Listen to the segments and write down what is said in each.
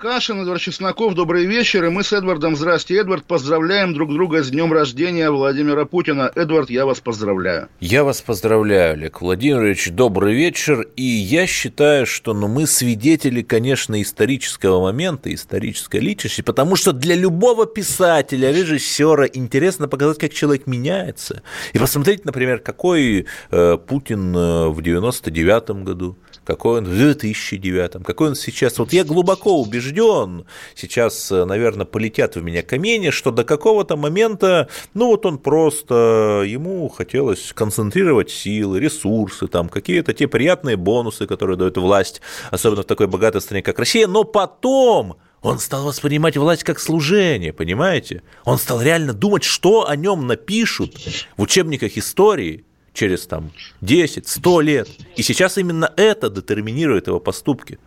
Кашин, Эдвард Чесноков, добрый вечер. И мы с Эдвардом, здрасте, Эдвард, поздравляем друг друга с днем рождения Владимира Путина. Эдвард, я вас поздравляю. Я вас поздравляю, Олег Владимирович. Добрый вечер. И я считаю, что ну, мы свидетели, конечно, исторического момента, исторической личности, потому что для любого писателя, режиссера интересно показать, как человек меняется. И посмотреть, например, какой э, Путин э, в 99 году, какой он в 2009, какой он сейчас. Вот я глубоко убежден, сейчас, э, наверное, полетят в меня камни, что до какого-то момента, ну вот он просто, ему хотелось концентрировать силы, ресурсы, там какие-то те приятные бонусы, которые дает власть, особенно в такой богатой стране, как Россия, но потом он стал воспринимать власть как служение, понимаете? Он стал реально думать, что о нем напишут в учебниках истории – через там 10-100 лет. И сейчас именно это детерминирует его поступки.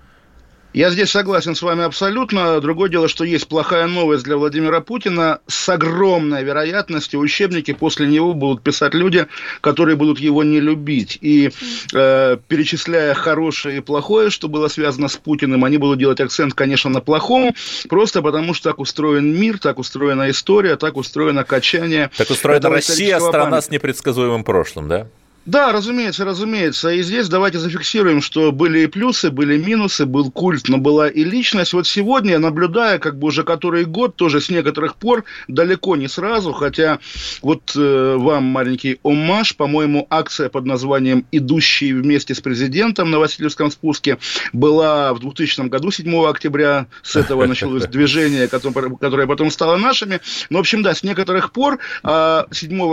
Я здесь согласен с вами абсолютно. Другое дело, что есть плохая новость для Владимира Путина. С огромной вероятностью учебники после него будут писать люди, которые будут его не любить. И э, перечисляя хорошее и плохое, что было связано с Путиным, они будут делать акцент, конечно, на плохом, просто потому что так устроен мир, так устроена история, так устроено качание. Так устроена Россия, страна памяти. с непредсказуемым прошлым, да? Да, разумеется, разумеется. И здесь давайте зафиксируем, что были и плюсы, были минусы, был культ, но была и личность. Вот сегодня, наблюдая, как бы уже который год, тоже с некоторых пор, далеко не сразу, хотя вот э, вам маленький оммаж, по-моему, акция под названием «Идущий вместе с президентом» на Васильевском спуске была в 2000 году, 7 октября. С этого началось движение, которое потом стало нашими. Но, в общем, да, с некоторых пор 7 а,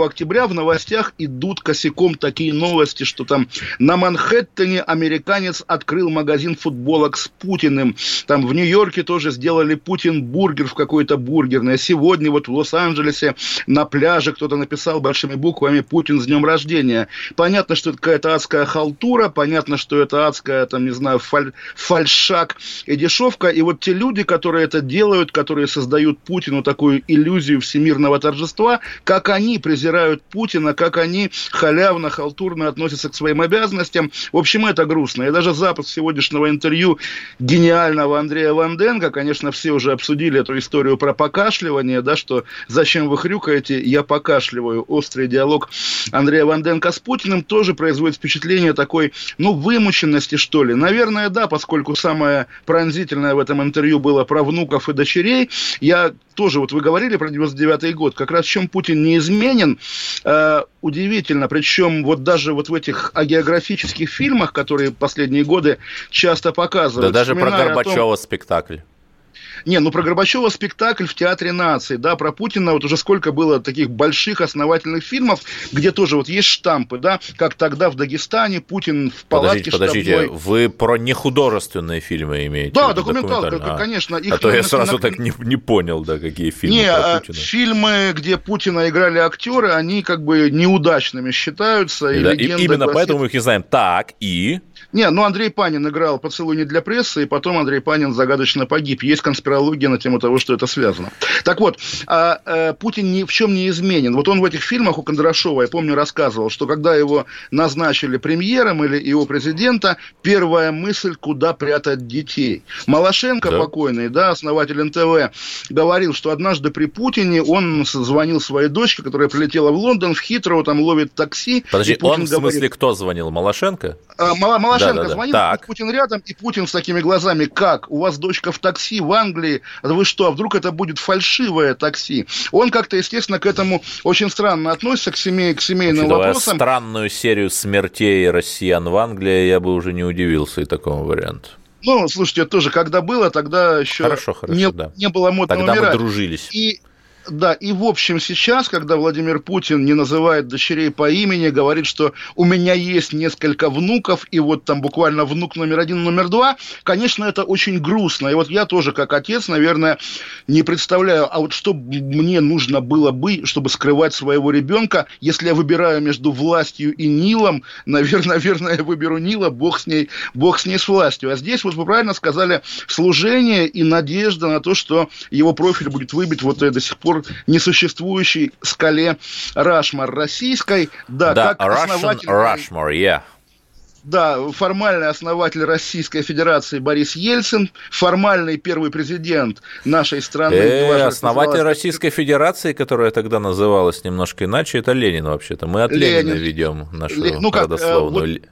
октября в новостях идут косяком такие такие новости, что там на Манхэттене американец открыл магазин футболок с Путиным. Там в Нью-Йорке тоже сделали Путин-бургер в какой-то бургерной. Сегодня вот в Лос-Анджелесе на пляже кто-то написал большими буквами «Путин с днем рождения». Понятно, что это какая-то адская халтура, понятно, что это адская, там, не знаю, фаль, фальшак и дешевка. И вот те люди, которые это делают, которые создают Путину такую иллюзию всемирного торжества, как они презирают Путина, как они халявно, халтурно халтурно относится к своим обязанностям. В общем, это грустно. И даже запуск сегодняшнего интервью гениального Андрея Ванденко, конечно, все уже обсудили эту историю про покашливание, да, что зачем вы хрюкаете, я покашливаю. Острый диалог Андрея Ванденко с Путиным тоже производит впечатление такой, ну, вымученности, что ли. Наверное, да, поскольку самое пронзительное в этом интервью было про внуков и дочерей. Я тоже, вот вы говорили про 99 год, как раз чем Путин неизменен, э, удивительно, причем вот даже вот в этих агеографических фильмах, которые последние годы часто показывают. Да даже про Горбачева том, спектакль. Не, ну про Горбачева спектакль в Театре нации, да, про Путина вот уже сколько было таких больших основательных фильмов, где тоже вот есть штампы, да, как тогда в Дагестане Путин в палатке Подождите, подождите, вы про нехудожественные фильмы имеете? Да, документалка, а. конечно. Их а то я сразу на... так не, не понял, да, какие фильмы не, про а Путина. фильмы, где Путина играли актеры, они как бы неудачными считаются. И, да, и именно гласит... поэтому мы их не знаем. Так, и... Не, ну Андрей Панин играл «Поцелуй не для прессы», и потом Андрей Панин загадочно погиб. Есть конспирология на тему того, что это связано. Так вот, а, а, Путин ни в чем не изменен. Вот он в этих фильмах у Кондрашова, я помню, рассказывал, что когда его назначили премьером или его президента, первая мысль, куда прятать детей. Малашенко да. покойный, да, основатель НТВ, говорил, что однажды при Путине он звонил своей дочке, которая прилетела в Лондон, в Хитроу, там ловит такси. Подожди, он в смысле говорит, кто звонил? Малашенко? А, Малашенко да, да, да. звонил, так. Путин рядом, и Путин с такими глазами, как? У вас дочка в такси в Англии, вы что, а вдруг это будет фальшивое такси? Он как-то, естественно, к этому очень странно относится, к, семей, к семейным Учитывая вопросам. странную серию смертей россиян в Англии, я бы уже не удивился и такому варианту. Ну, слушайте, тоже, когда было, тогда еще хорошо, хорошо, не, да. не было модного Тогда мира. мы дружились. И да, и в общем сейчас, когда Владимир Путин не называет дочерей по имени, говорит, что у меня есть несколько внуков, и вот там буквально внук номер один, номер два, конечно, это очень грустно. И вот я тоже, как отец, наверное, не представляю, а вот что мне нужно было бы, чтобы скрывать своего ребенка, если я выбираю между властью и Нилом, наверное, наверное, я выберу Нила, бог с ней, бог с ней с властью. А здесь, вот вы правильно сказали, служение и надежда на то, что его профиль будет выбит вот до сих пор несуществующей скале Рашмар российской. Да, да как Russian основатель... Rushmore, yeah. Да, формальный основатель Российской Федерации Борис Ельцин, формальный первый президент нашей страны. Э, основатель Российской Федерации, которая тогда называлась немножко иначе, это Ленин вообще-то. Мы от Ленин. Ленина ведем нашу Ле... ну, как, родословную. Вот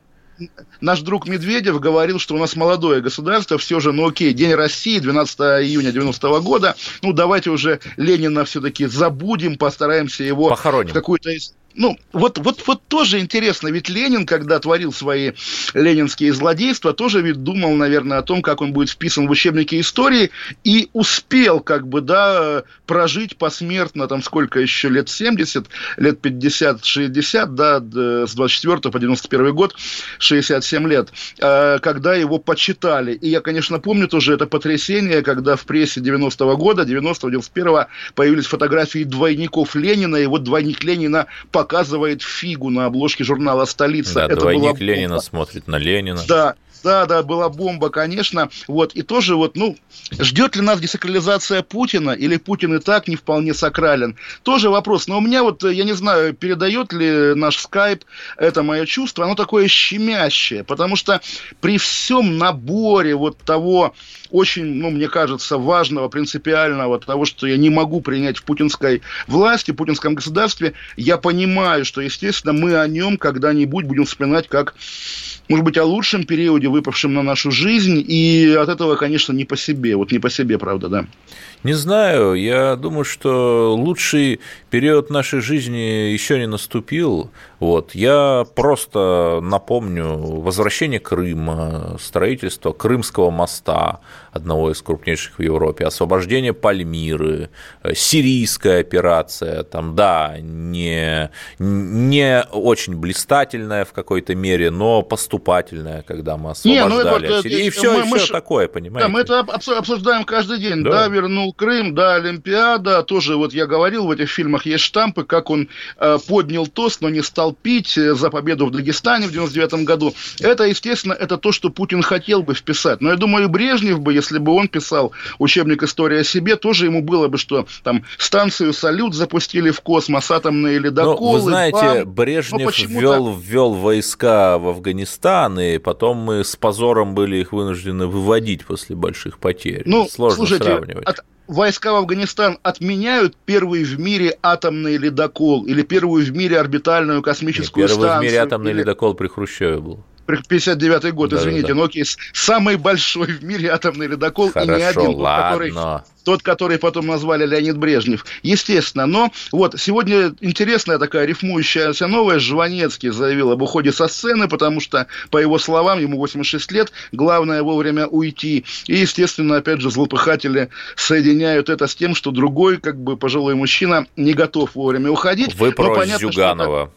наш друг Медведев говорил, что у нас молодое государство, все же, ну окей, День России, 12 июня 90 -го года, ну давайте уже Ленина все-таки забудем, постараемся его Похороним. какую-то ну, вот, вот, вот тоже интересно, ведь Ленин, когда творил свои ленинские злодейства, тоже ведь думал, наверное, о том, как он будет вписан в учебники истории, и успел, как бы, да, прожить посмертно, там, сколько еще, лет 70, лет 50-60, да, с 24 по 91 год, 67 лет, э, когда его почитали. И я, конечно, помню тоже это потрясение, когда в прессе 90-го года, 90-91 появились фотографии двойников Ленина, и вот двойник Ленина показывает фигу на обложке журнала «Столица». Да, Это двойник Ленина смотрит на Ленина. Да, да, да, была бомба, конечно. Вот, и тоже вот, ну, ждет ли нас десакрализация Путина, или Путин и так не вполне сакрален? Тоже вопрос. Но у меня вот, я не знаю, передает ли наш скайп это мое чувство, оно такое щемящее, потому что при всем наборе вот того очень, ну, мне кажется, важного, принципиального, того, что я не могу принять в путинской власти, в путинском государстве, я понимаю, что, естественно, мы о нем когда-нибудь будем вспоминать как может быть, о лучшем периоде, выпавшем на нашу жизнь, и от этого, конечно, не по себе, вот не по себе, правда, да. Не знаю, я думаю, что лучший период нашей жизни еще не наступил. Вот. Я просто напомню возвращение Крыма, строительство Крымского моста, одного из крупнейших в Европе, освобождение Пальмиры, сирийская операция, там, да, не, не очень блистательная в какой-то мере, но поступательная, когда мы освобождали. Не, ну, это, и все, мы, и все мы, такое, понимаете? Да, мы это обсуждаем каждый день. Да, да вернул Крым, да, Олимпиада, тоже вот я говорил, в этих фильмах есть штампы, как он э, поднял тост, но не стал пить э, за победу в Дагестане в 99 году. Это, естественно, это то, что Путин хотел бы вписать. Но я думаю, Брежнев бы, если бы он писал учебник истории о себе, тоже ему было бы, что там станцию «Салют» запустили в космос, атомные ледоколы. Ну, вы знаете, бам. Брежнев ввел, ввел войска в Афганистан, и потом мы с позором были их вынуждены выводить после больших потерь. Ну, Сложно слушайте, сравнивать. От, войска в Афганистан отменяют первый в мире атомный ледокол или первую в мире орбитальную космическую Нет, первый станцию. Первый в мире атомный или... ледокол при Хрущеве был. 59 год, да, извините, да, да. Nokia самый большой в мире атомный ледокол, Хорошо, и не один, ладно. который, тот, который потом назвали Леонид Брежнев. Естественно, но вот сегодня интересная такая рифмующаяся новая, Жванецкий заявил об уходе со сцены, потому что, по его словам, ему 86 лет, главное вовремя уйти. И, естественно, опять же, злопыхатели соединяют это с тем, что другой, как бы, пожилой мужчина не готов вовремя уходить. Вы про понятно, Зюганова.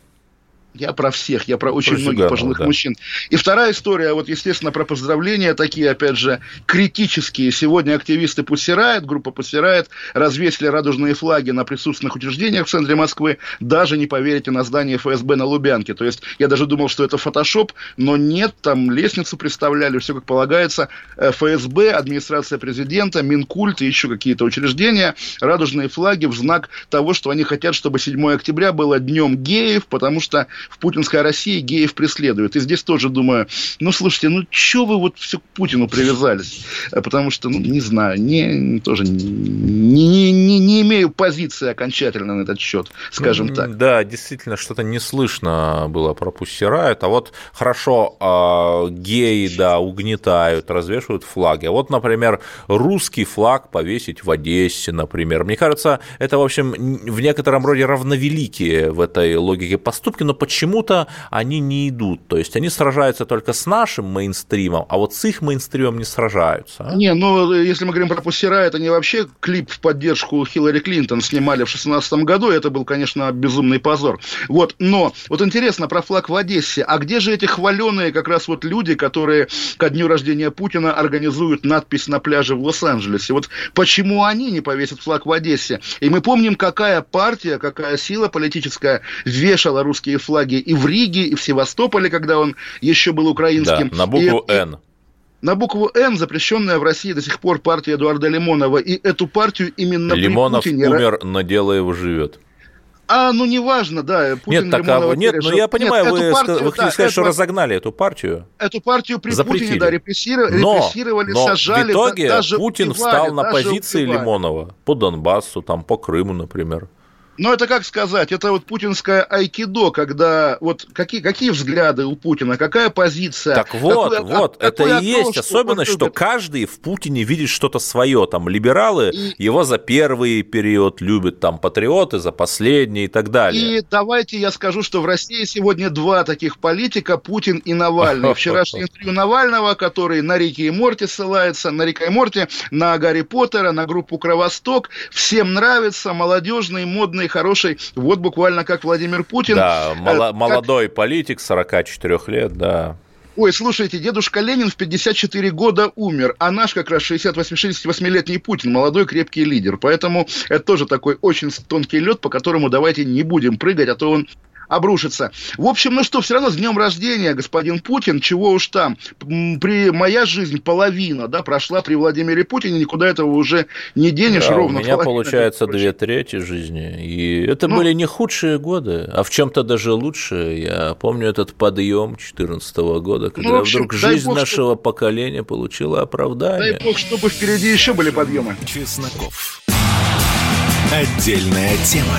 Я про всех, я про очень про многих пожилых да. мужчин. И вторая история, вот, естественно, про поздравления, такие, опять же, критические. Сегодня активисты Пусирает, группа Пусирает, развесили радужные флаги на присутственных учреждениях в центре Москвы. Даже не поверите на здание ФСБ на Лубянке. То есть я даже думал, что это фотошоп, но нет, там лестницу представляли, все как полагается. Э, ФСБ, администрация президента, Минкульт и еще какие-то учреждения. Радужные флаги в знак того, что они хотят, чтобы 7 октября было днем геев, потому что в путинской России геев преследуют. И здесь тоже думаю, ну, слушайте, ну, что вы вот все к Путину привязались? Э, потому что, ну, не знаю, не, тоже не, не, не, не имею позиции окончательно на этот счет, скажем так. Да, действительно, что-то не слышно было про Пуссирают. А вот хорошо, э, геи, да, угнетают, развешивают флаги. А вот, например, русский флаг повесить в Одессе, например. Мне кажется, это, в общем, в некотором роде равновеликие в этой логике поступки, но почему почему-то они не идут. То есть они сражаются только с нашим мейнстримом, а вот с их мейнстримом не сражаются. А? Не, ну если мы говорим про Пуссера, это не вообще клип в поддержку Хиллари Клинтон снимали в 2016 году, это был, конечно, безумный позор. Вот, но вот интересно про флаг в Одессе. А где же эти хваленые как раз вот люди, которые ко дню рождения Путина организуют надпись на пляже в Лос-Анджелесе? Вот почему они не повесят флаг в Одессе? И мы помним, какая партия, какая сила политическая вешала русские флаги и в Риге, и в Севастополе, когда он еще был украинским. Да, на букву и, «Н» на букву «Н», запрещенная в России до сих пор партия Эдуарда Лимонова. И эту партию именно Лимонов при Путине... умер, но дело его живет. А, ну неважно, да. Путин нет, так, а, нет, ну я понимаю, нет, вы, партию, вы хотите да, сказать, эту, что разогнали эту партию. Эту партию при Запретили. Путине, да, репрессировали, но, репрессировали но сажали. в итоге даже Путин убивали, встал на позиции убивали. Лимонова по Донбассу, там, по Крыму, например. Ну, это как сказать, это вот путинское айкидо, когда вот какие, какие взгляды у Путина, какая позиция. Так вот, какой, вот, а, это и есть особенность, что каждый в Путине видит что-то свое. Там либералы и... его за первый период любят, там патриоты за последний и так далее. И давайте я скажу, что в России сегодня два таких политика, Путин и Навальный. Вчерашнее интервью Навального, который на Рике и Морти ссылается, на Рика и Морти, на Гарри Поттера, на группу Кровосток. Всем нравится, молодежный, модный умный, хороший, вот буквально как Владимир Путин. Да, мол- молодой как... политик, 44 лет, да. Ой, слушайте, дедушка Ленин в 54 года умер, а наш как раз 68-летний Путин, молодой крепкий лидер. Поэтому это тоже такой очень тонкий лед, по которому давайте не будем прыгать, а то он обрушится. В общем, ну что, все равно с днем рождения, господин Путин, чего уж там. При моя жизнь половина, да, прошла при Владимире Путине, никуда этого уже не денешь да, ровно. У меня половина, получается две трети жизни, и это ну, были не худшие годы, а в чем-то даже лучше. Я помню этот подъем 2014 года, когда ну, общем, вдруг жизнь бог, нашего что... поколения получила оправдание. Дай бог, чтобы впереди еще были подъемы. Чесноков. Отдельная тема.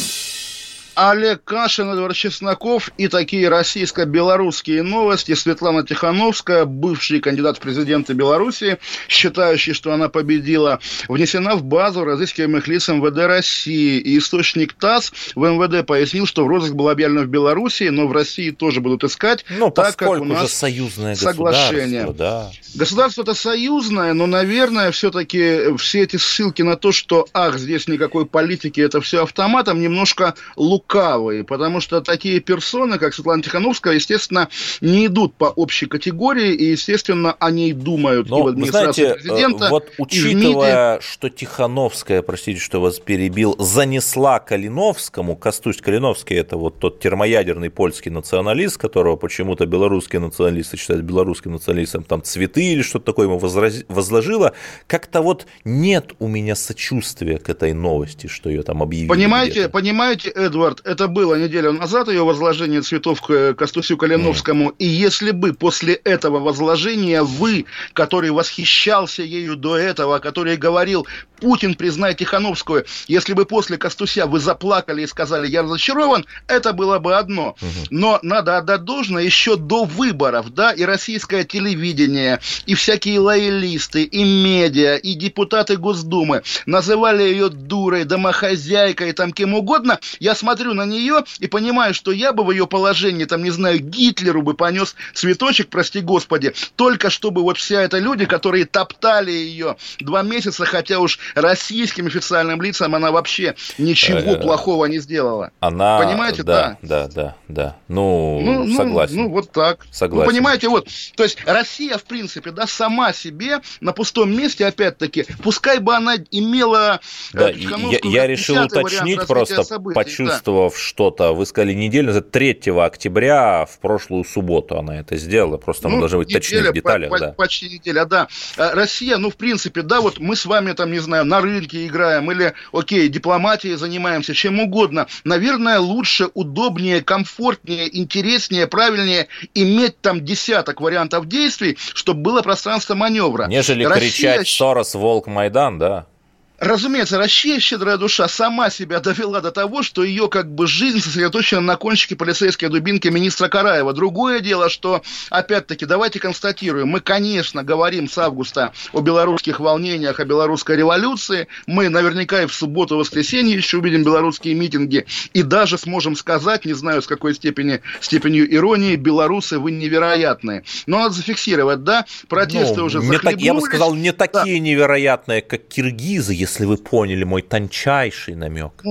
Олег Кашин, Эдвард Чесноков и такие российско-белорусские новости. Светлана Тихановская, бывший кандидат в президенты Беларуси, считающий, что она победила, внесена в базу разыскиваемых лиц МВД России. И источник ТАСС в МВД пояснил, что в розыск был объявлен в Беларуси, но в России тоже будут искать, ну, так как у нас союзное соглашение. Да. Государство это союзное, но, наверное, все-таки все эти ссылки на то, что, ах, здесь никакой политики, это все автоматом, немножко лук лукавые, потому что такие персоны, как Светлана Тихановская, естественно, не идут по общей категории, и, естественно, они думают Но, и в администрации знаете, президента, вот учитывая, что Тихановская, простите, что вас перебил, занесла Калиновскому, Костусь Калиновский, это вот тот термоядерный польский националист, которого почему-то белорусские националисты считают белорусским националистом, там цветы или что-то такое ему возложила, как-то вот нет у меня сочувствия к этой новости, что ее там объявили. Понимаете, понимаете, Эдвард, Это было неделю назад, ее возложение цветов к Костусю Калиновскому. Mm. И если бы после этого возложения вы, который восхищался ею до этого, который говорил, Путин, признай Тихановскую, если бы после Костуся вы заплакали и сказали, я разочарован, это было бы одно. Mm-hmm. Но надо отдать должное еще до выборов, да, и российское телевидение, и всякие лоялисты, и медиа, и депутаты Госдумы называли ее дурой, домохозяйкой, там кем угодно. Я смотрю смотрю на нее и понимаю, что я бы в ее положении, там, не знаю, Гитлеру бы понес цветочек, прости господи, только чтобы вот вся эта люди, которые топтали ее два месяца, хотя уж российским официальным лицам она вообще ничего э, плохого не сделала. Она... Понимаете, да? Да, да, да, да. Ну, ну, ну согласен. Ну, вот так. Согласен. Ну, понимаете, вот, то есть Россия, в принципе, да, сама себе на пустом месте, опять-таки, пускай бы она имела... Да, э, я, я решил уточнить просто, событий, почувствовав почувствовав что-то, вы сказали неделю назад, 3 октября, в прошлую субботу она это сделала, просто ну, мы должны быть точны в деталях. По, да. Почти неделя, да. А Россия, ну, в принципе, да, вот мы с вами там, не знаю, на рынке играем или, окей, дипломатией занимаемся, чем угодно. Наверное, лучше, удобнее, комфортнее, интереснее, правильнее иметь там десяток вариантов действий, чтобы было пространство маневра. Нежели Россия... кричать «Сорос, волк, Майдан», да? Разумеется, Россия, щедрая душа, сама себя довела до того, что ее как бы жизнь сосредоточена на кончике полицейской дубинки министра Караева. Другое дело, что, опять-таки, давайте констатируем, мы, конечно, говорим с августа о белорусских волнениях, о белорусской революции, мы наверняка и в субботу, воскресенье еще увидим белорусские митинги, и даже сможем сказать, не знаю с какой степени, степенью иронии, белорусы, вы невероятные. Но надо зафиксировать, да, протесты ну, уже захлебнулись. Я бы сказал, не такие да. невероятные, как киргизы, если вы поняли мой тончайший намек.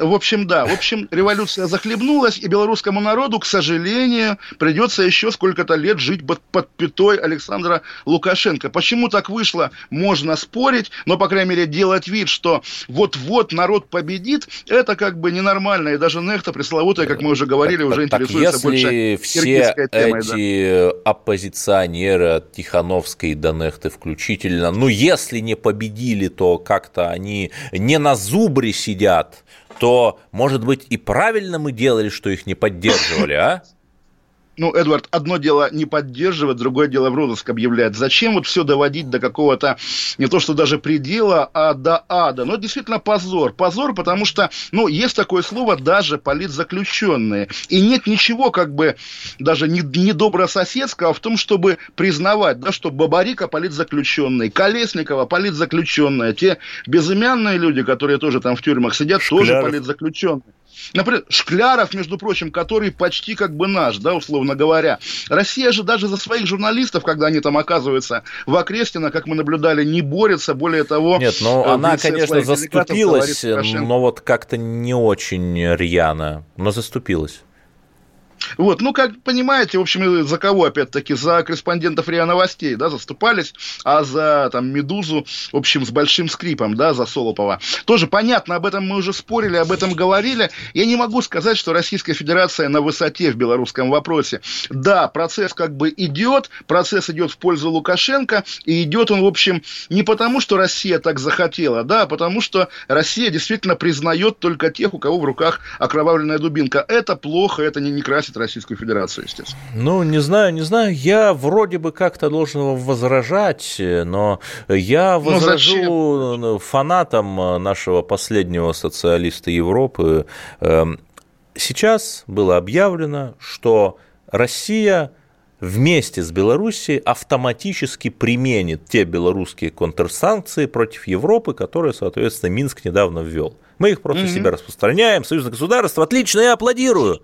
В общем, да. В общем, революция захлебнулась, и белорусскому народу, к сожалению, придется еще сколько-то лет жить под, под пятой Александра Лукашенко. Почему так вышло, можно спорить, но, по крайней мере, делать вид, что вот-вот народ победит, это как бы ненормально. И даже Нехта пресловутая, как мы уже говорили, так, уже так, интересуется если больше все темой, эти да. оппозиционеры от Тихановской до Нехты включительно, ну, если не победили, то как-то они не на зубре сидят, то, может быть, и правильно мы делали, что их не поддерживали, а? Ну, Эдвард, одно дело не поддерживать, другое дело в розыск объявлять. Зачем вот все доводить до какого-то, не то что даже предела, а до ада? Ну, это действительно позор. Позор, потому что, ну, есть такое слово даже политзаключенные. И нет ничего, как бы, даже не, не добрососедского в том, чтобы признавать, да, что Бабарика политзаключенный, Колесникова политзаключенная, те безымянные люди, которые тоже там в тюрьмах сидят, Шкляров. тоже политзаключенные. Например, Шкляров, между прочим, который почти как бы наш, да, условно говоря. Россия же даже за своих журналистов, когда они там оказываются в Окрестино, как мы наблюдали, не борется, более того... Нет, ну она, конечно, заступилась, но вот как-то не очень рьяно, но заступилась. Вот, ну, как понимаете, в общем, за кого, опять-таки, за корреспондентов РИА Новостей, да, заступались, а за, там, Медузу, в общем, с большим скрипом, да, за Солопова. Тоже понятно, об этом мы уже спорили, об этом говорили. Я не могу сказать, что Российская Федерация на высоте в белорусском вопросе. Да, процесс как бы идет, процесс идет в пользу Лукашенко, и идет он, в общем, не потому, что Россия так захотела, да, а потому что Россия действительно признает только тех, у кого в руках окровавленная дубинка. Это плохо, это не, не красит Российскую Федерацию, естественно. Ну, не знаю, не знаю. Я вроде бы как-то должен возражать, но я ну, возражу ну, фанатам нашего последнего социалиста Европы. Эм, сейчас было объявлено, что Россия вместе с Белоруссией автоматически применит те белорусские контрсанкции против Европы, которые, соответственно, Минск недавно ввел. Мы их против mm-hmm. себя распространяем, союзное государство, отлично, я аплодирую.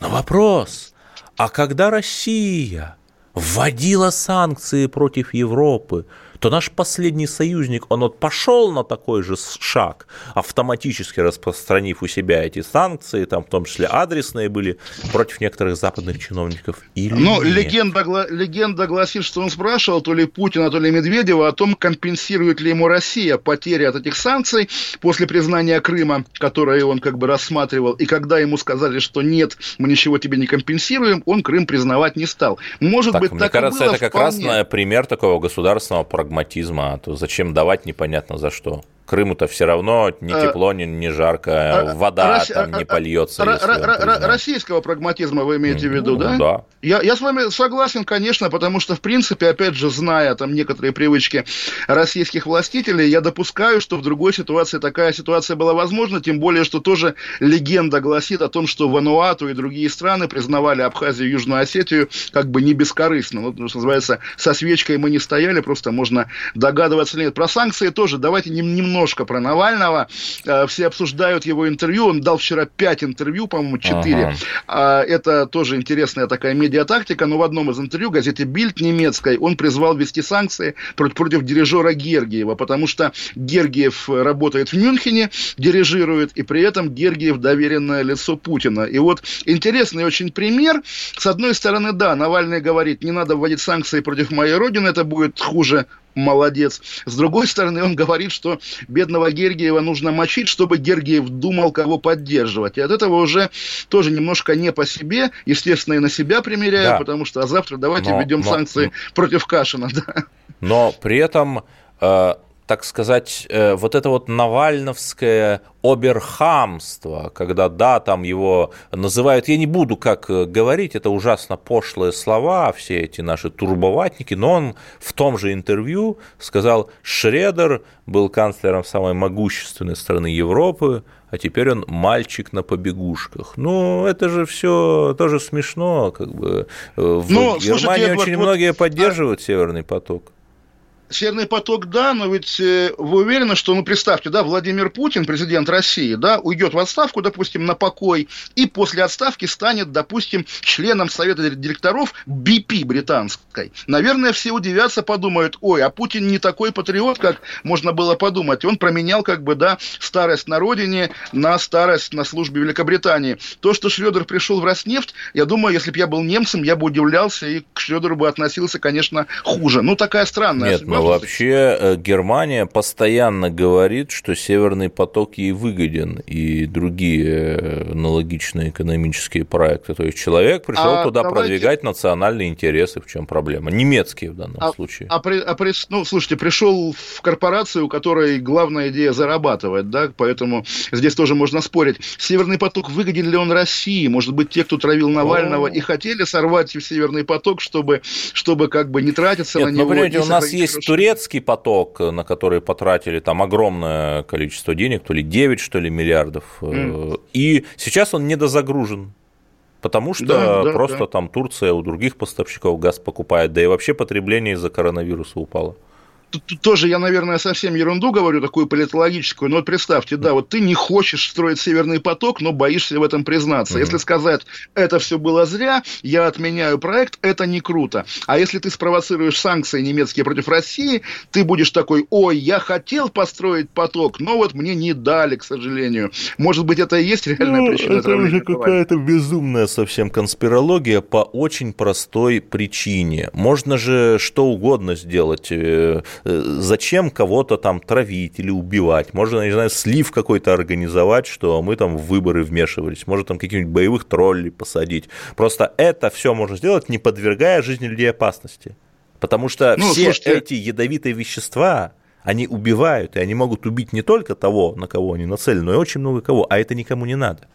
Но вопрос, а когда Россия вводила санкции против Европы, то наш последний союзник, он вот пошел на такой же шаг, автоматически распространив у себя эти санкции, там в том числе адресные были, против некоторых западных чиновников или Ну, легенда, легенда гласит, что он спрашивал то ли Путина, то ли Медведева о том, компенсирует ли ему Россия потери от этих санкций после признания Крыма, которое он как бы рассматривал, и когда ему сказали, что нет, мы ничего тебе не компенсируем, он Крым признавать не стал. Может так, быть, мне так кажется, было это как вполне. раз пример такого государственного прагматизма, а то зачем давать непонятно за что. Крыму-то все равно ни э, тепло, ни, ни жарко, а, вода Рос... там не польется. Российского прагматизма вы имеете в виду, ну, да? Да. Я, я с вами согласен, конечно, потому что, в принципе, опять же, зная там некоторые привычки российских властителей, я допускаю, что в другой ситуации такая ситуация была возможна, тем более, что тоже легенда гласит о том, что Вануату и другие страны признавали Абхазию и Южную Осетию как бы не бескорыстно. Ну, что называется, со свечкой мы не стояли, просто можно догадываться. Нет, про санкции тоже давайте немного немножко про Навального. Э, все обсуждают его интервью. Он дал вчера 5 интервью, по-моему, 4. Ага. Это тоже интересная такая медиатактика. Но в одном из интервью газете Бильд немецкой он призвал ввести санкции против дирижера Гергиева, потому что Гергиев работает в Мюнхене, дирижирует, и при этом Гергиев доверенное лицо Путина. И вот интересный очень пример. С одной стороны, да, Навальный говорит, не надо вводить санкции против моей родины, это будет хуже молодец. С другой стороны, он говорит, что бедного Гергиева нужно мочить, чтобы Гергиев думал, кого поддерживать. И от этого уже тоже немножко не по себе, естественно, и на себя примеряю, да. потому что а завтра давайте но, введем но, санкции но... против Кашина. Да. Но при этом э, так сказать, э, вот это вот навальновское оберхамство, когда, да, там его называют, я не буду как э, говорить, это ужасно пошлые слова, все эти наши турбоватники, но он в том же интервью сказал, Шредер был канцлером самой могущественной страны Европы, а теперь он мальчик на побегушках. Ну, это же все тоже смешно, как бы. Э, в ну, Германии слушайте, очень вот, многие вот, поддерживают Северный поток. Северный поток, да, но ведь э, вы уверены, что, ну, представьте, да, Владимир Путин, президент России, да, уйдет в отставку, допустим, на покой, и после отставки станет, допустим, членом Совета директоров BP британской. Наверное, все удивятся, подумают, ой, а Путин не такой патриот, как можно было подумать. Он променял, как бы, да, старость на родине на старость на службе Великобритании. То, что Шредер пришел в Роснефть, я думаю, если бы я был немцем, я бы удивлялся, и к Шредеру бы относился, конечно, хуже. Ну, такая странная Нет, но вообще э, Германия постоянно говорит, что Северный поток ей выгоден и другие э, аналогичные экономические проекты. То есть человек пришел а туда давайте... продвигать национальные интересы, в чем проблема? Немецкие в данном а, случае. А, при, а при, ну, слушайте, пришел в корпорацию, у которой главная идея зарабатывать, да, поэтому здесь тоже можно спорить. Северный поток выгоден ли он России? Может быть, те, кто травил Навального О. и хотели сорвать Северный поток, чтобы, чтобы как бы не тратиться Нет, на ну, него. Понимаете, у нас есть турецкий поток, на который потратили там огромное количество денег, то ли 9, что ли, миллиардов, mm. и сейчас он недозагружен. Потому что да, да, просто да. там Турция у других поставщиков газ покупает, да и вообще потребление из-за коронавируса упало тоже я, наверное, совсем ерунду говорю, такую политологическую, но вот представьте, да, вот ты не хочешь строить Северный поток, но боишься в этом признаться. Mm-hmm. Если сказать, это все было зря, я отменяю проект, это не круто. А если ты спровоцируешь санкции немецкие против России, ты будешь такой, ой, я хотел построить поток, но вот мне не дали, к сожалению. Может быть, это и есть реальная ну, причина Это уже какая-то безумная совсем конспирология по очень простой причине. Можно же что угодно сделать э, зачем кого-то там травить или убивать? Можно, не знаю, слив какой-то организовать, что мы там в выборы вмешивались, может там каких-нибудь боевых троллей посадить. Просто это все можно сделать, не подвергая жизни людей опасности. Потому что ну, все слушайте... эти ядовитые вещества, они убивают, и они могут убить не только того, на кого они нацелены, но и очень много кого, а это никому не надо.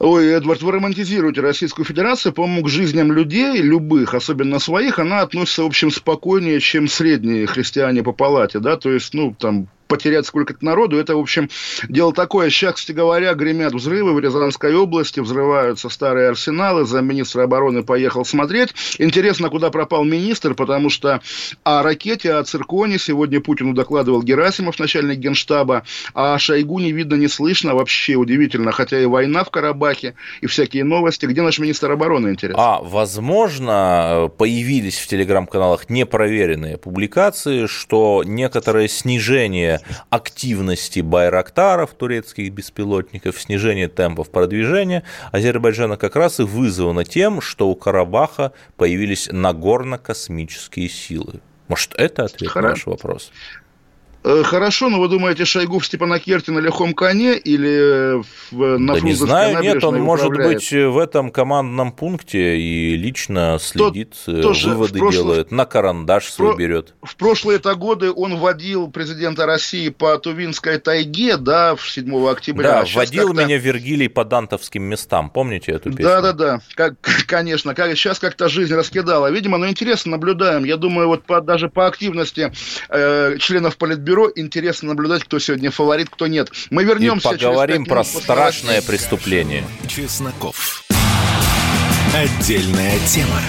Ой, Эдвард, вы романтизируете Российскую Федерацию. По-моему, к жизням людей, любых, особенно своих, она относится, в общем, спокойнее, чем средние христиане по палате, да, то есть, ну, там, потерять сколько-то народу. Это, в общем, дело такое. Сейчас, кстати говоря, гремят взрывы в Рязанской области, взрываются старые арсеналы. Замминистра обороны поехал смотреть. Интересно, куда пропал министр, потому что о ракете, о цирконе сегодня Путину докладывал Герасимов, начальник генштаба, а Шойгу не видно, не слышно. Вообще удивительно, хотя и война в Карабахе, и всякие новости. Где наш министр обороны, интересно? А, возможно, появились в телеграм-каналах непроверенные публикации, что некоторое снижение активности байрактаров, турецких беспилотников, снижение темпов продвижения Азербайджана как раз и вызвано тем, что у Карабаха появились нагорно-космические силы. Может, это ответ Хорошо. на ваш вопрос? Э, хорошо, но вы думаете, Шойгу в Степанакерте на легком коне или в, на да не знаю, нет, он может быть в этом командном пункте и лично следит, То, э, выводы прошлый, делает, на карандаш свой про, берет. В прошлые-то годы он водил президента России по Тувинской тайге, да, в 7 октября. Да, а водил меня Вергилий по дантовским местам, помните эту песню? Да-да-да, как, конечно, как, сейчас как-то жизнь раскидала. Видимо, но интересно наблюдаем. Я думаю, вот по, даже по активности э, членов Политбюро бюро. Интересно наблюдать, кто сегодня фаворит, кто нет. Мы вернемся. И поговорим про страшное преступление. Чесноков. Отдельная тема.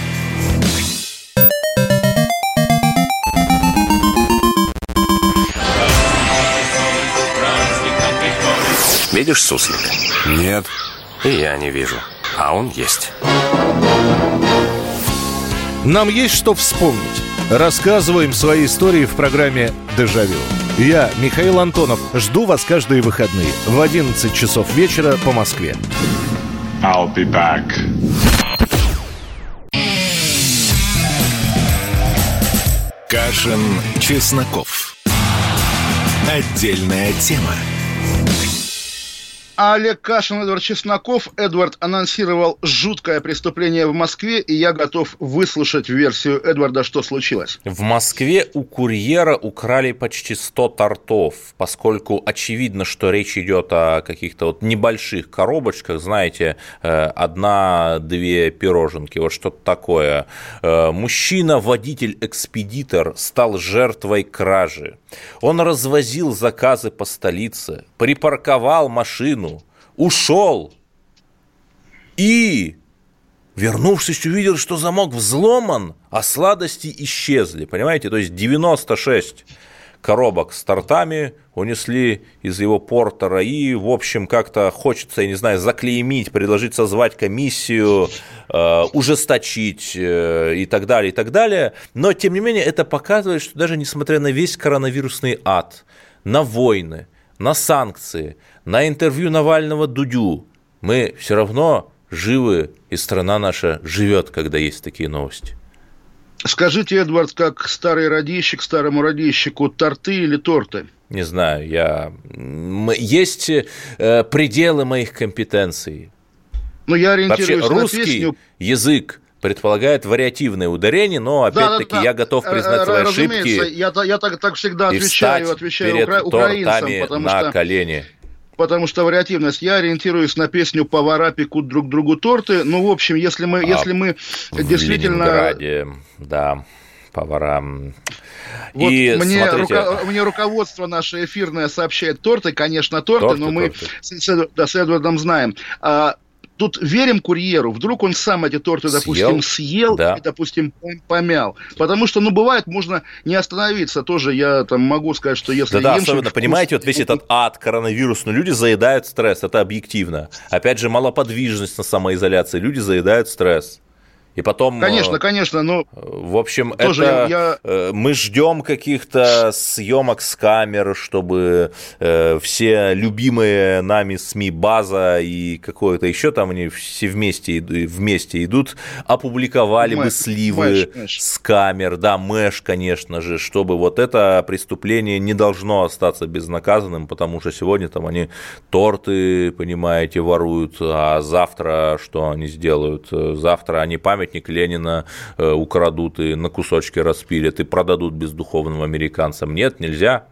Видишь суслика? Нет. И я не вижу. А он есть. Нам есть что вспомнить. Рассказываем свои истории в программе «Дежавю». Я, Михаил Антонов, жду вас каждые выходные в 11 часов вечера по Москве. I'll be back. Кашин, Чесноков. Отдельная тема. Олег Кашин, Эдвард Чесноков. Эдвард анонсировал жуткое преступление в Москве, и я готов выслушать версию Эдварда, что случилось. В Москве у курьера украли почти 100 тортов, поскольку очевидно, что речь идет о каких-то вот небольших коробочках, знаете, э, одна-две пироженки, вот что-то такое. Э, мужчина, водитель-экспедитор, стал жертвой кражи. Он развозил заказы по столице, припарковал машину, ушел и, вернувшись, увидел, что замок взломан, а сладости исчезли, понимаете? То есть 96 коробок с тортами унесли из его портера, и, в общем, как-то хочется, я не знаю, заклеймить, предложить созвать комиссию, э, ужесточить э, и так далее, и так далее. Но, тем не менее, это показывает, что даже несмотря на весь коронавирусный ад, на войны, на санкции, на интервью Навального Дудю, мы все равно живы, и страна наша живет, когда есть такие новости. Скажите, Эдвард, как старый радищик старому радищику, торты или торты? Не знаю, я... Есть э, пределы моих компетенций. Ну, я ориентируюсь Вообще, на русский песню. язык предполагает вариативное ударение, но опять-таки Да, да, я готов признать Э, свои разумеется, ошибки Я, я так, так всегда отвечаю, отвечаю перед укра- украинцам, потому на что, колени. потому что вариативность. Я ориентируюсь на песню «Повара пекут друг другу торты». Ну, в общем, если мы, А если мы В действительно... Ленинграде, да, повара. Вот и мне, смотрите, руко- мне руководство наше эфирное сообщает торты, конечно, торты, Торты, но мы торты. с, да, с Эдвардом знаем. А, тут верим курьеру, вдруг он сам эти торты, допустим, съел, Да. и, допустим, пом- помял. Потому что, ну, бывает, можно не остановиться. Тоже я там могу сказать, что если Да-да, особенно, что-нибудь понимаете, вот весь этот ад коронавирусный, люди заедают стресс, это объективно. Опять же, малоподвижность на самоизоляции, люди заедают стресс. И потом... Конечно, э, конечно, но В общем, Тоже это я- э, мы ждем каких-то съемок с камер, чтобы э, все любимые нами СМИ база и какое-то еще там они все вместе вместе идут, опубликовали бы Мэш, сливы Мэш, Мэш. с камер, да, мэш, конечно же, чтобы вот это преступление не должно остаться безнаказанным, потому что сегодня там они торты, понимаете, воруют, а завтра что они сделают? Э, Завтра они памятник Ленина э, украдут и на кусочки распилят и продадут бездуховным американцам. Нет, нельзя.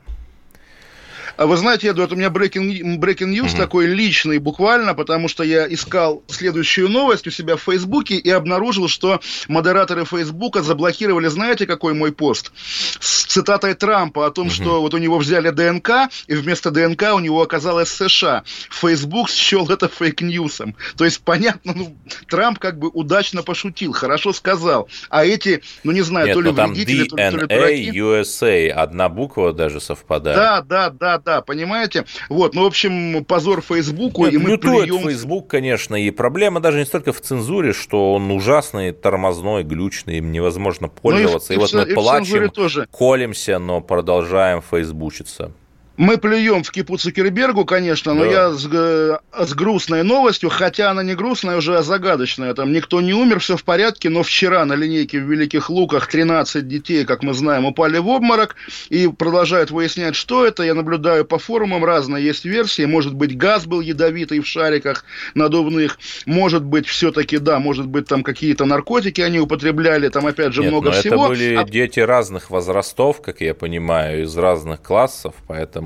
А вы знаете, Эдуард, у меня breaking, breaking news такой личный буквально, потому что я искал следующую новость у себя в Фейсбуке и обнаружил, что модераторы Фейсбука заблокировали, знаете, какой мой пост? С цитатой Трампа о том, что вот у него взяли ДНК, и вместо ДНК у него оказалось США. Фейсбук счел это фейк-ньюсом. То есть, понятно, ну, Трамп как бы удачно пошутил, хорошо сказал. А эти, ну не знаю, Нет, то ли ну вредители, то ли, то ли DNA дураки. USA, одна буква даже совпадает. Да, да, да, да, понимаете? Вот, ну, в общем, позор Фейсбуку, Нет, и мы плюем... Facebook, конечно, и проблема даже не столько в цензуре, что он ужасный, тормозной, глючный, им невозможно пользоваться. Ну и и, вот и в- мы и плачем, тоже. колемся, но продолжаем фейсбучиться. Мы плюем в кипу Цукербергу, конечно, но Да. я с, г- с грустной новостью, хотя она не грустная, уже а загадочная. Там никто не умер, все в порядке, но вчера на линейке в Великих Луках 13 детей, как мы знаем, упали в обморок и продолжают выяснять, что это. Я наблюдаю по форумам, разные есть версии. Может быть, газ был ядовитый в шариках надувных. Может быть, все-таки, да, может быть, там какие-то наркотики они употребляли. Там, опять же, Нет, много но всего. это были А- дети разных возрастов, как я понимаю, из разных классов, поэтому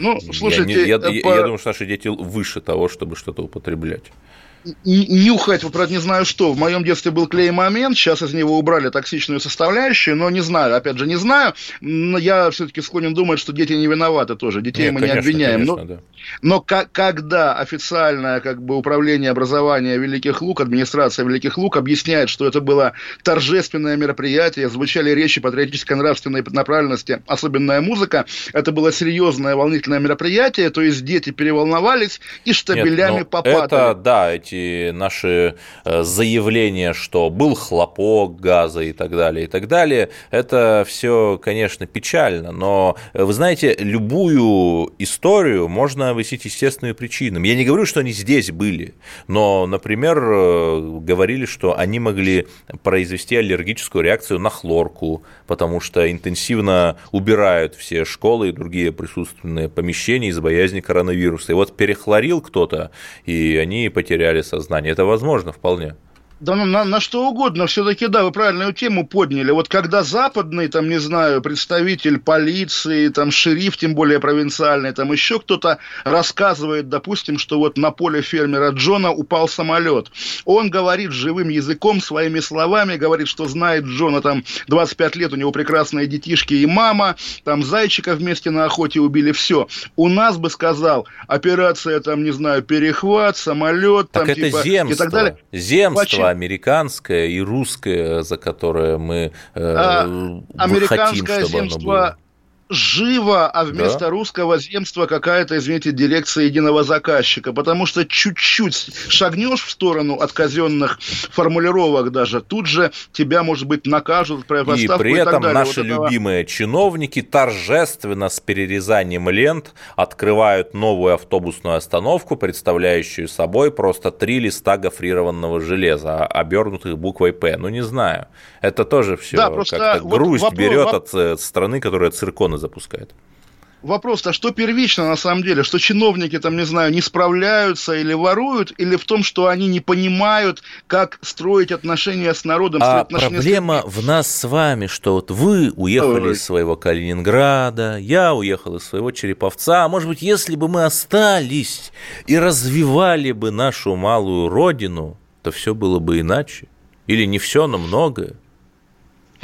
Ну, я слушайте, не- я, э, я- по- я думаю, что наши дети выше того, чтобы что-то употреблять. Нюхать, вот, правда, не знаю что. В моем детстве был клей-момент, сейчас из него убрали токсичную составляющую, но не знаю, опять же, не знаю. Но я все-таки склонен думать, что дети не виноваты тоже. Детей Нет, мы конечно, не обвиняем. конечно, но да. но ка- когда официальное как бы, управление образования Великих Лук, администрация Великих Лук объясняет, что это было торжественное мероприятие, звучали речи патриотической нравственной направленности, особенная музыка, это было серьезное волнительное мероприятие, то есть дети переволновались и штабелями Нет, ну, попадали. Это, да, эти эти наши э, заявления, что был хлопок газа и так далее, и так далее, это все, конечно, печально, но вы знаете, любую историю можно объяснить естественными причинами. Я не говорю, что они здесь были, но, например, э, говорили, что они могли произвести аллергическую реакцию на хлорку, потому что интенсивно убирают все школы и другие присутственные помещения из боязни коронавируса. И вот перехлорил кто-то, и они потеряли сознание. Это возможно вполне. Да ну, на, на что угодно, все-таки, да, вы правильную тему подняли. Вот когда западный, там, не знаю, представитель полиции, там, шериф, тем более провинциальный, там, еще кто-то рассказывает, допустим, что вот на поле фермера Джона упал самолет. Он говорит живым языком, своими словами, говорит, что знает Джона, там, 25 лет, у него прекрасные детишки и мама, там, зайчика вместе на охоте убили, все. У нас бы сказал, операция, там, не знаю, перехват, самолет, там, так типа, это земство, и так далее. Земство американское и русское, за которое мы э, а, хотим, чтобы оно было живо, а вместо да? русского земства какая-то, извините, дирекция единого заказчика. Потому что чуть-чуть шагнешь в сторону от казенных формулировок даже, тут же тебя, может быть, накажут, и при этом и наши вот этого... любимые чиновники торжественно с перерезанием лент открывают новую автобусную остановку, представляющую собой просто три листа гофрированного железа, обернутых буквой «П». Ну, не знаю. Это тоже все да, как-то вот грусть вопрос, берет от страны, которая цирконы запускает. Вопрос-то, что первично на самом деле? Что чиновники там, не знаю, не справляются или воруют, или в том, что они не понимают, как строить отношения с народом? А проблема с... в нас с вами, что вот вы уехали Ой. из своего Калининграда, я уехал из своего Череповца. А может быть, если бы мы остались и развивали бы нашу малую родину, то все было бы иначе? Или не все, но многое?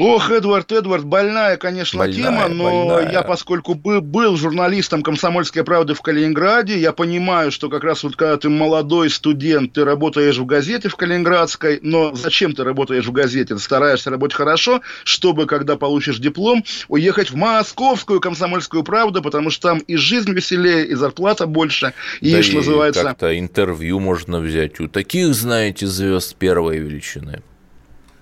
Ох, Эдвард, Эдвард, больная, конечно, больная, тема, но больная. я, поскольку был, был журналистом «Комсомольской правды» в Калининграде, я понимаю, что как раз вот когда ты молодой студент, ты работаешь в газете в Калининградской, но зачем ты работаешь в газете? Ты стараешься работать хорошо, чтобы, когда получишь диплом, уехать в московскую «Комсомольскую правду», потому что там и жизнь веселее, и зарплата больше, и, да и называется... как-то интервью можно взять у таких, знаете, звезд первой величины.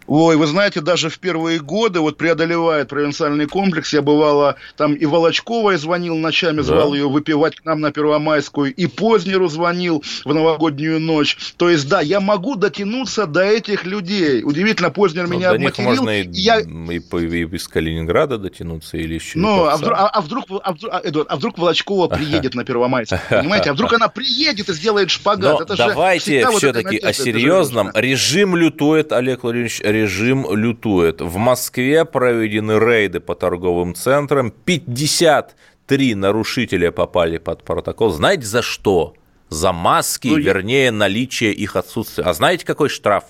Ой, вы знаете, даже в первые годы вот преодолевает провинциальный комплекс. Я бывало там и Волочковой звонил ночами, звал да. ее выпивать к нам на Первомайскую, и Познеру звонил в новогоднюю ночь. То есть, да, я могу дотянуться до этих людей. Удивительно, Познер Но ну, меня до них можно и, я... и, и из Калининграда дотянуться или еще Ну, а вдруг, а, а вдруг, а вдруг, а, Эдуард, а вдруг Волочкова приедет на Первомайскую, понимаете? А вдруг она приедет и сделает шпагат? Но Это давайте все-таки о серьезном. Режим лютует, Олег Владимирович, режим лютует. В Москве проведены рейды по торговым центрам. 53 нарушителя попали под протокол. Знаете за что? За маски, ну, вернее, наличие их отсутствия. А знаете, какой штраф?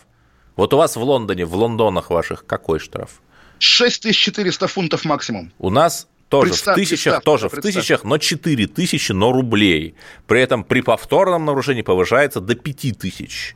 Вот у вас в Лондоне, в Лондонах ваших, какой штраф? 6400 фунтов максимум. У нас тоже представь, в тысячах, представь, тоже представь. в тысячах, но 4 тысячи, но рублей. При этом при повторном нарушении повышается до 5 тысяч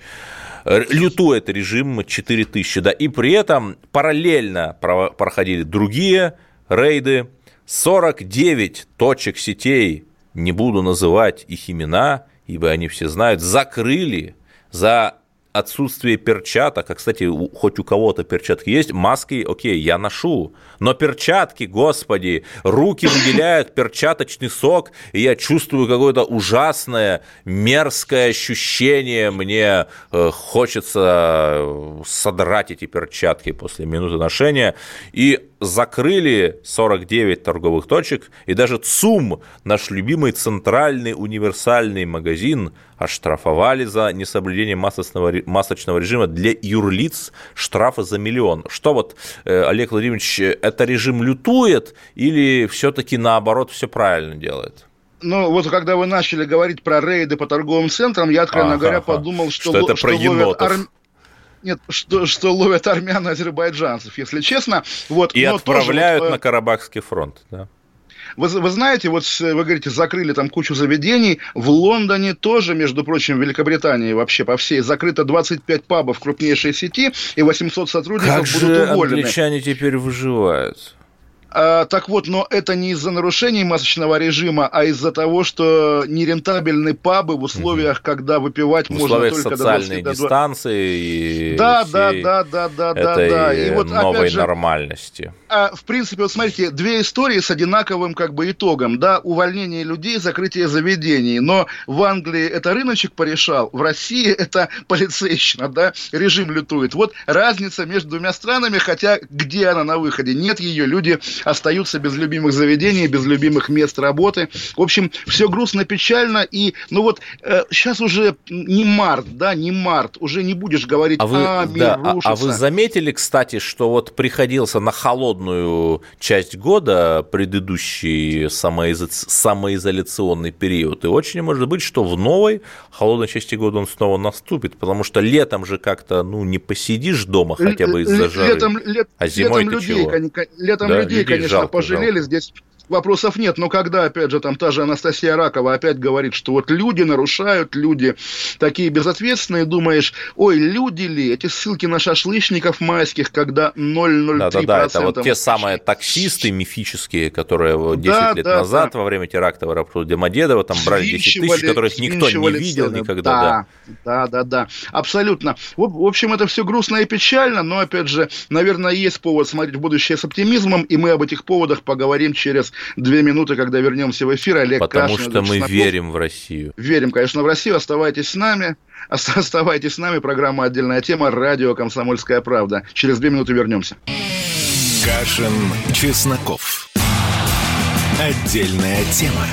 лютует режим 4000, да, и при этом параллельно проходили другие рейды, 49 точек сетей, не буду называть их имена, ибо они все знают, закрыли за отсутствие перчаток, а, кстати, хоть у кого-то перчатки есть, маски, окей, я ношу, но перчатки, господи, руки выделяют перчаточный сок, и я чувствую какое-то ужасное, мерзкое ощущение, мне э, хочется содрать эти перчатки после минуты ношения, и закрыли 49 торговых точек, и даже ЦУМ, наш любимый центральный универсальный магазин, оштрафовали за несоблюдение масочного, масочного режима для юрлиц штрафы за миллион. Что вот, э, Олег Владимирович, это режим лютует или все-таки наоборот все правильно делает? Ну, вот когда вы начали говорить про рейды по торговым центрам, я, откровенно ага, говоря, подумал, что, что это что про енотов. Арм... Нет, что, что ловят армян и азербайджанцев, если честно. Вот, и отправляют тоже, вот, на Карабахский фронт, да? Вы, вы знаете, вот вы говорите, закрыли там кучу заведений. В Лондоне тоже, между прочим, в Великобритании вообще по всей закрыто 25 пабов крупнейшей сети, и 800 сотрудников как будут же уволены. англичане теперь выживают? А, так вот, но это не из-за нарушений масочного режима, а из-за того, что нерентабельны пабы в условиях, угу. когда выпивать в можно только социальной до 20, дистанции и да, да, да, да, да, да, да. И вот новой же, нормальности. А, в принципе, вот смотрите, две истории с одинаковым как бы итогом, да, увольнение людей, закрытие заведений, но в Англии это рыночек порешал, в России это полицейщина, да, режим лютует. Вот разница между двумя странами, хотя где она на выходе? Нет ее, люди остаются без любимых заведений, без любимых мест работы. В общем, все грустно, печально. И, ну вот, э, сейчас уже не март, да, не март. Уже не будешь говорить, а, вы, а мир да, рушится. А, а вы заметили, кстати, что вот приходился на холодную часть года предыдущий самоизо... самоизоляционный период. И очень может быть, что в новой холодной части года он снова наступит, потому что летом же как-то, ну, не посидишь дома хотя бы из-за жары. Летом, лет, а зимой летом людей, чего? летом да, людей, конечно, жалко, пожалели. Жалко. Здесь вопросов нет. Но когда, опять же, там та же Анастасия Ракова опять говорит, что вот люди нарушают, люди такие безответственные, думаешь, ой, люди ли? Эти ссылки на шашлычников майских, когда 0,03%. Да-да-да, это вот те самые таксисты мифические, которые 10 да, лет да, назад да. во время теракта в аэропорту Домодедово там брали 10 тысяч, которых никто не видел цены. никогда. Да, да, да, да, абсолютно. В общем, это все грустно и печально, но, опять же, наверное, есть повод смотреть в будущее с оптимизмом, и мы об этих поводах поговорим через две минуты, когда вернемся в эфир. Олег Потому Кашин, что мы Чесноков. верим в Россию. Верим, конечно, в Россию. Оставайтесь с нами. Оставайтесь с нами. Программа «Отдельная тема». Радио «Комсомольская правда». Через две минуты вернемся. Кашин, Чесноков. Отдельная тема.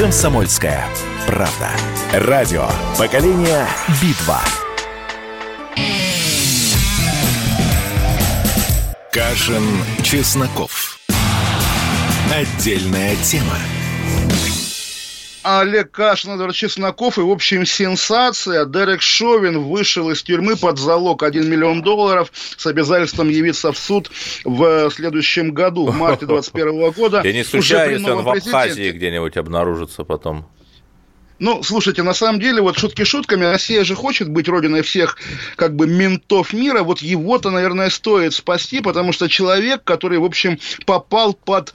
«Комсомольская правда». Радио «Поколение Битва». Кашин, Чесноков. Отдельная тема. Олег Кашин, Эдвард Чесноков и, в общем, сенсация. Дерек Шовин вышел из тюрьмы под залог 1 миллион долларов с обязательством явиться в суд в следующем году, в марте 2021 года. Я не исключаю, если он в Абхазии где-нибудь обнаружится потом. Ну, слушайте, на самом деле, вот шутки шутками, Россия же хочет быть родиной всех, как бы, ментов мира, вот его-то, наверное, стоит спасти, потому что человек, который, в общем, попал под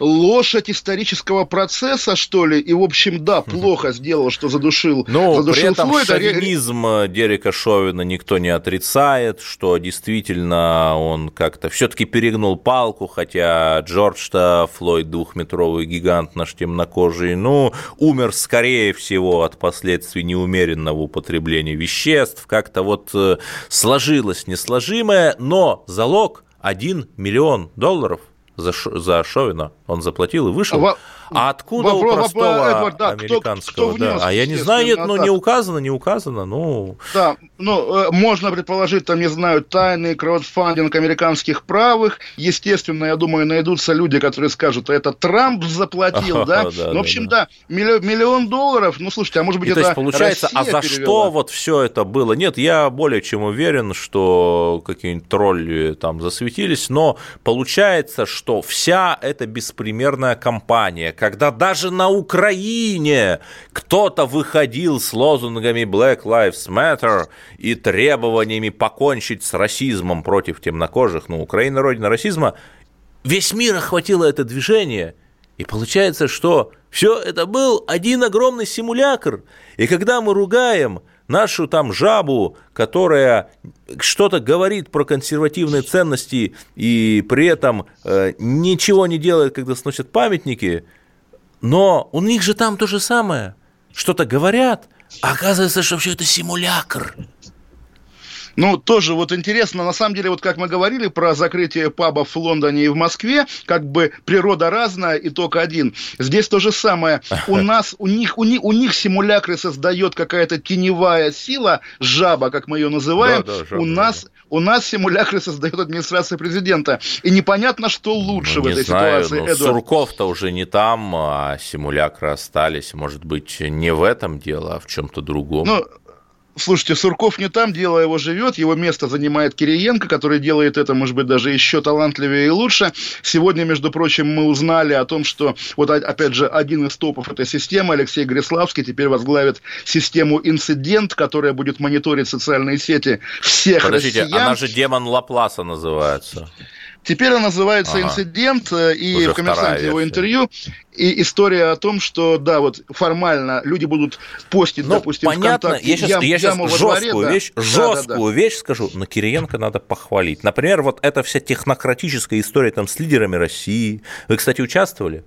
лошадь исторического процесса, что ли, и, в общем, да, плохо сделал, что задушил, задушил при этом Флойда. шовинизм Дерека Шовина никто не отрицает, что действительно он как-то все-таки перегнул палку, хотя Джордж-то, Флойд двухметровый гигант наш темнокожий, ну, умер скорее всего от последствий неумеренного употребления веществ, как-то вот э, сложилось несложимое, но залог 1 миллион долларов за, за Шовина он заплатил и вышел. Во... А откуда вопрос, у простого вопрос, Эдвард, да, американского? Кто, кто внес, да. А я не знаю, нет, ну не указано, не указано, ну... Да, ну, э, можно предположить, там, не знаю, тайный краудфандинг американских правых. Естественно, я думаю, найдутся люди, которые скажут, это Трамп заплатил, да? Ну, в общем, да, миллион долларов, ну, слушайте, а может быть, это То есть, получается, а за что вот все это было? Нет, я более чем уверен, что какие-нибудь тролли там засветились, но получается, что вся эта беспримерная кампания, когда даже на Украине кто-то выходил с лозунгами Black Lives Matter и требованиями покончить с расизмом против темнокожих, ну, Украина родина расизма, весь мир охватило это движение, и получается, что все это был один огромный симулякр. И когда мы ругаем нашу там жабу, которая что-то говорит про консервативные ценности и при этом э, ничего не делает, когда сносят памятники, но у них же там то же самое. Что-то говорят, а оказывается, что все это симулякр. Ну, тоже вот интересно, на самом деле, вот как мы говорили про закрытие пабов в Лондоне и в Москве, как бы природа разная, итог один. Здесь то же самое. У нас, у них, у них, у них симулякры создает какая-то теневая сила, жаба, как мы ее называем. Да, да, жаба, у нас, да. у нас симулякры создает администрация президента. И непонятно, что лучше ну, в этой знаю, ситуации. Ну, Сурков-то уже не там, а симулякры остались. Может быть, не в этом дело, а в чем-то другом. Ну, Слушайте, Сурков не там, дело его живет, его место занимает Кириенко, который делает это, может быть, даже еще талантливее и лучше. Сегодня, между прочим, мы узнали о том, что, вот опять же, один из топов этой системы, Алексей Гриславский, теперь возглавит систему «Инцидент», которая будет мониторить социальные сети всех Подождите, россиян. она же демон Лапласа называется. Теперь он называется ага. «Инцидент», э, и Уже в «Коммерсанте» его интервью, и история о том, что, да, вот формально люди будут постить, ну, допустим, понятно, ВКонтакте я сейчас, ям, я сейчас жесткую, дворе, вещь, да. жесткую да, да, да. вещь скажу, но Кириенко надо похвалить. Например, вот эта вся технократическая история там с лидерами России. Вы, кстати, участвовали?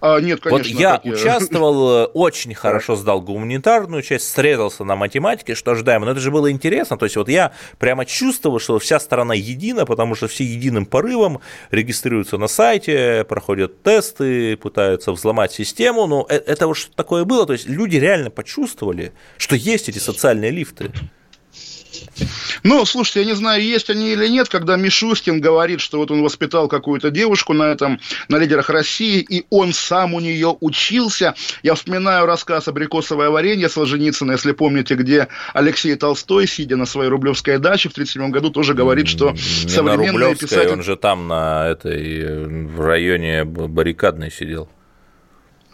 А, нет, конечно. Вот я участвовал, э, очень хорошо сдал гуманитарную часть, срезался на математике, что ожидаемо. Но это же было интересно. То есть вот я прямо чувствовал, что вся страна едина, потому что все единым порывом регистрируются на сайте, проходят тесты, пытаются взломать систему. Но э, это вот что такое было. То есть люди реально почувствовали, что есть эти социальные лифты. Ну, слушайте, я не знаю, есть они или нет, когда Мишустин говорит, что вот он воспитал какую-то девушку на этом, на лидерах России, и он сам у нее учился. Я вспоминаю рассказ «Абрикосовое варенье» Солженицына, если помните, где Алексей Толстой, сидя на своей рублевской даче в 1937 году, тоже говорит, что не современные писатели... он же там на этой, в районе баррикадной сидел.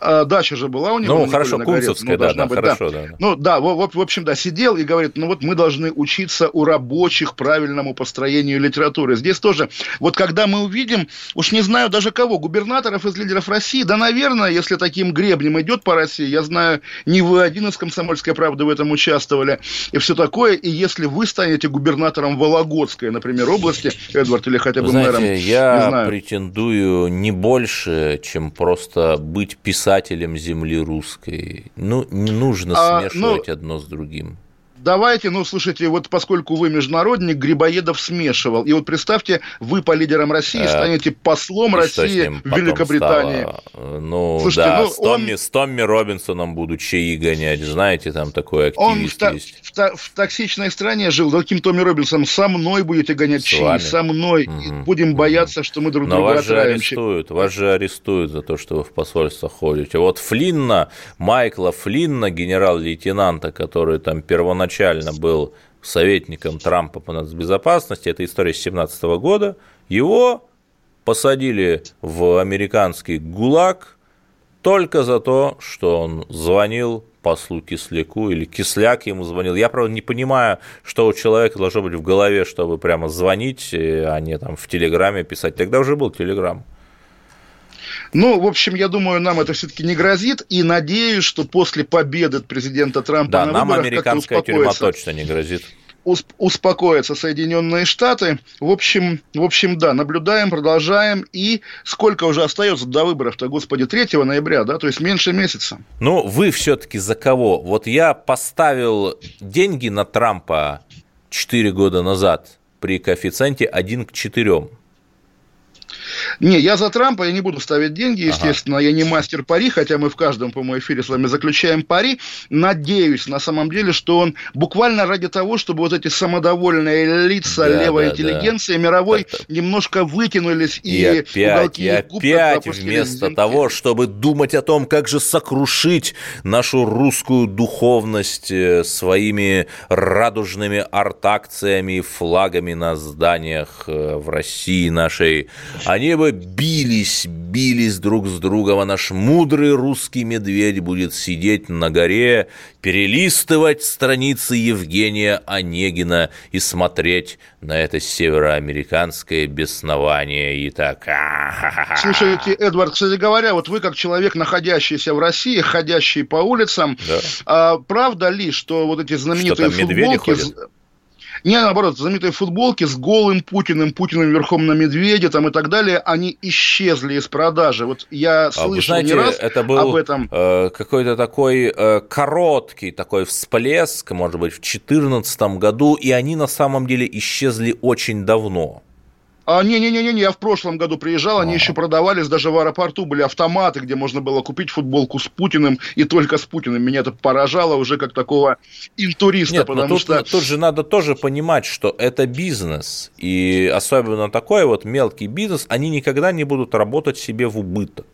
А, дача же была у него. Ну, хорошо, Кунцевская, ну, да, да, быть, хорошо, да. да. Ну, да, в, в, общем, да, сидел и говорит, ну, вот мы должны учиться у рабочих правильному построению литературы. Здесь тоже, вот когда мы увидим, уж не знаю даже кого, губернаторов из лидеров России, да, наверное, если таким гребнем идет по России, я знаю, не вы один из «Комсомольской правды» в этом участвовали, и все такое, и если вы станете губернатором Вологодской, например, области, Эдвард, или хотя бы Знаете, мэром, я претендую не больше, чем просто быть писателем писателем земли русской. Ну, не нужно а, смешивать а, ну, одно с другим. Давайте, ну, слушайте, вот поскольку вы международник, Грибоедов смешивал. И вот представьте, вы по лидерам России станете послом России в Великобритании. Стало? Ну, слушайте, да, ну, с, Томми, он... с Томми Робинсоном буду чаи гонять, знаете, там такой активист он есть. В, в, в токсичной стране жил, таким Томми Робинсоном, со мной будете гонять с чаи, вами? со мной. Угу, будем бояться, что мы друг Но друга вас же арестуют, вас же арестуют за то, что вы в посольство ходите. Вот Флинна, Майкла Флинна, генерал-лейтенанта, который там первоначально изначально был советником Трампа по нацбезопасности, это история с 2017 года, его посадили в американский ГУЛАГ только за то, что он звонил послу Кисляку или Кисляк ему звонил. Я, правда, не понимаю, что у человека должно быть в голове, чтобы прямо звонить, а не там в Телеграме писать. Тогда уже был Телеграм. Ну, в общем, я думаю, нам это все-таки не грозит, и надеюсь, что после победы президента Трампа да, на нам выборах американская тюрьма точно не грозит успокоятся Соединенные Штаты. В общем, в общем, да, наблюдаем, продолжаем. И сколько уже остается до выборов-то, господи, 3 ноября, да, то есть меньше месяца. Ну, вы все-таки за кого? Вот я поставил деньги на Трампа 4 года назад при коэффициенте 1 к 4. Не, я за Трампа, я не буду ставить деньги, естественно, ага. я не мастер пари, хотя мы в каждом, по-моему, эфире с вами заключаем пари. Надеюсь, на самом деле, что он буквально ради того, чтобы вот эти самодовольные лица да, левой да, интеллигенции да. мировой так, немножко вытянулись и, и опять, и опять вместо того, чтобы думать о том, как же сокрушить нашу русскую духовность э, своими радужными арт-акциями и флагами на зданиях э, в России нашей, они бы бились, бились друг с другом, а наш мудрый русский медведь будет сидеть на горе, перелистывать страницы Евгения Онегина и смотреть на это североамериканское беснование и так. Слушайте, Эдвард, кстати говоря, вот вы как человек, находящийся в России, ходящий по улицам, да. а, правда ли, что вот эти знаменитые что, футболки... Ходят? Не, наоборот, знаменитые футболки с голым Путиным, Путиным верхом на медведе там и так далее, они исчезли из продажи. Вот я слышал а вы знаете, не раз это был об этом. Э, какой-то такой э, короткий такой всплеск, может быть, в 2014 году, и они на самом деле исчезли очень давно. А, не-не-не, я в прошлом году приезжал, они еще продавались, даже в аэропорту были автоматы, где можно было купить футболку с Путиным и только с Путиным. Меня это поражало уже как такого интуриста, Нет, потому тут, что... Тут же надо тоже понимать, что это бизнес, и особенно такой вот мелкий бизнес, они никогда не будут работать себе в убыток.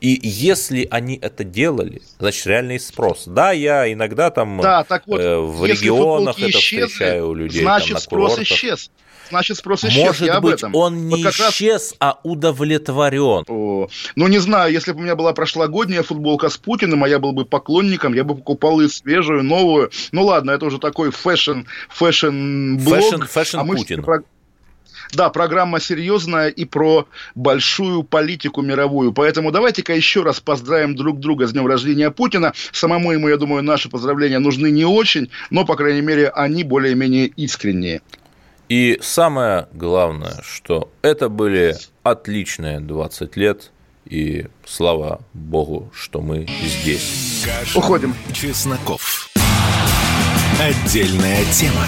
И если они это делали, значит, реальный спрос. Да, я иногда там да, так вот, э, в регионах это исчезли, встречаю у людей. Значит, там, на спрос курортах. исчез значит спрос исчез. Может я быть, этом. он не вот исчез, раз... а удовлетворен. О, ну, не знаю, если бы у меня была прошлогодняя футболка с Путиным, а я был бы поклонником, я бы покупал и свежую, новую. Ну, ладно, это уже такой fashion, fashion -блог. Fashion, fashion а Путин. Про... Да, программа серьезная и про большую политику мировую. Поэтому давайте-ка еще раз поздравим друг друга с днем рождения Путина. Самому ему, я думаю, наши поздравления нужны не очень, но, по крайней мере, они более-менее искренние. И самое главное, что это были отличные 20 лет, и слава богу, что мы здесь. Кашин, Уходим. Чесноков. Отдельная тема.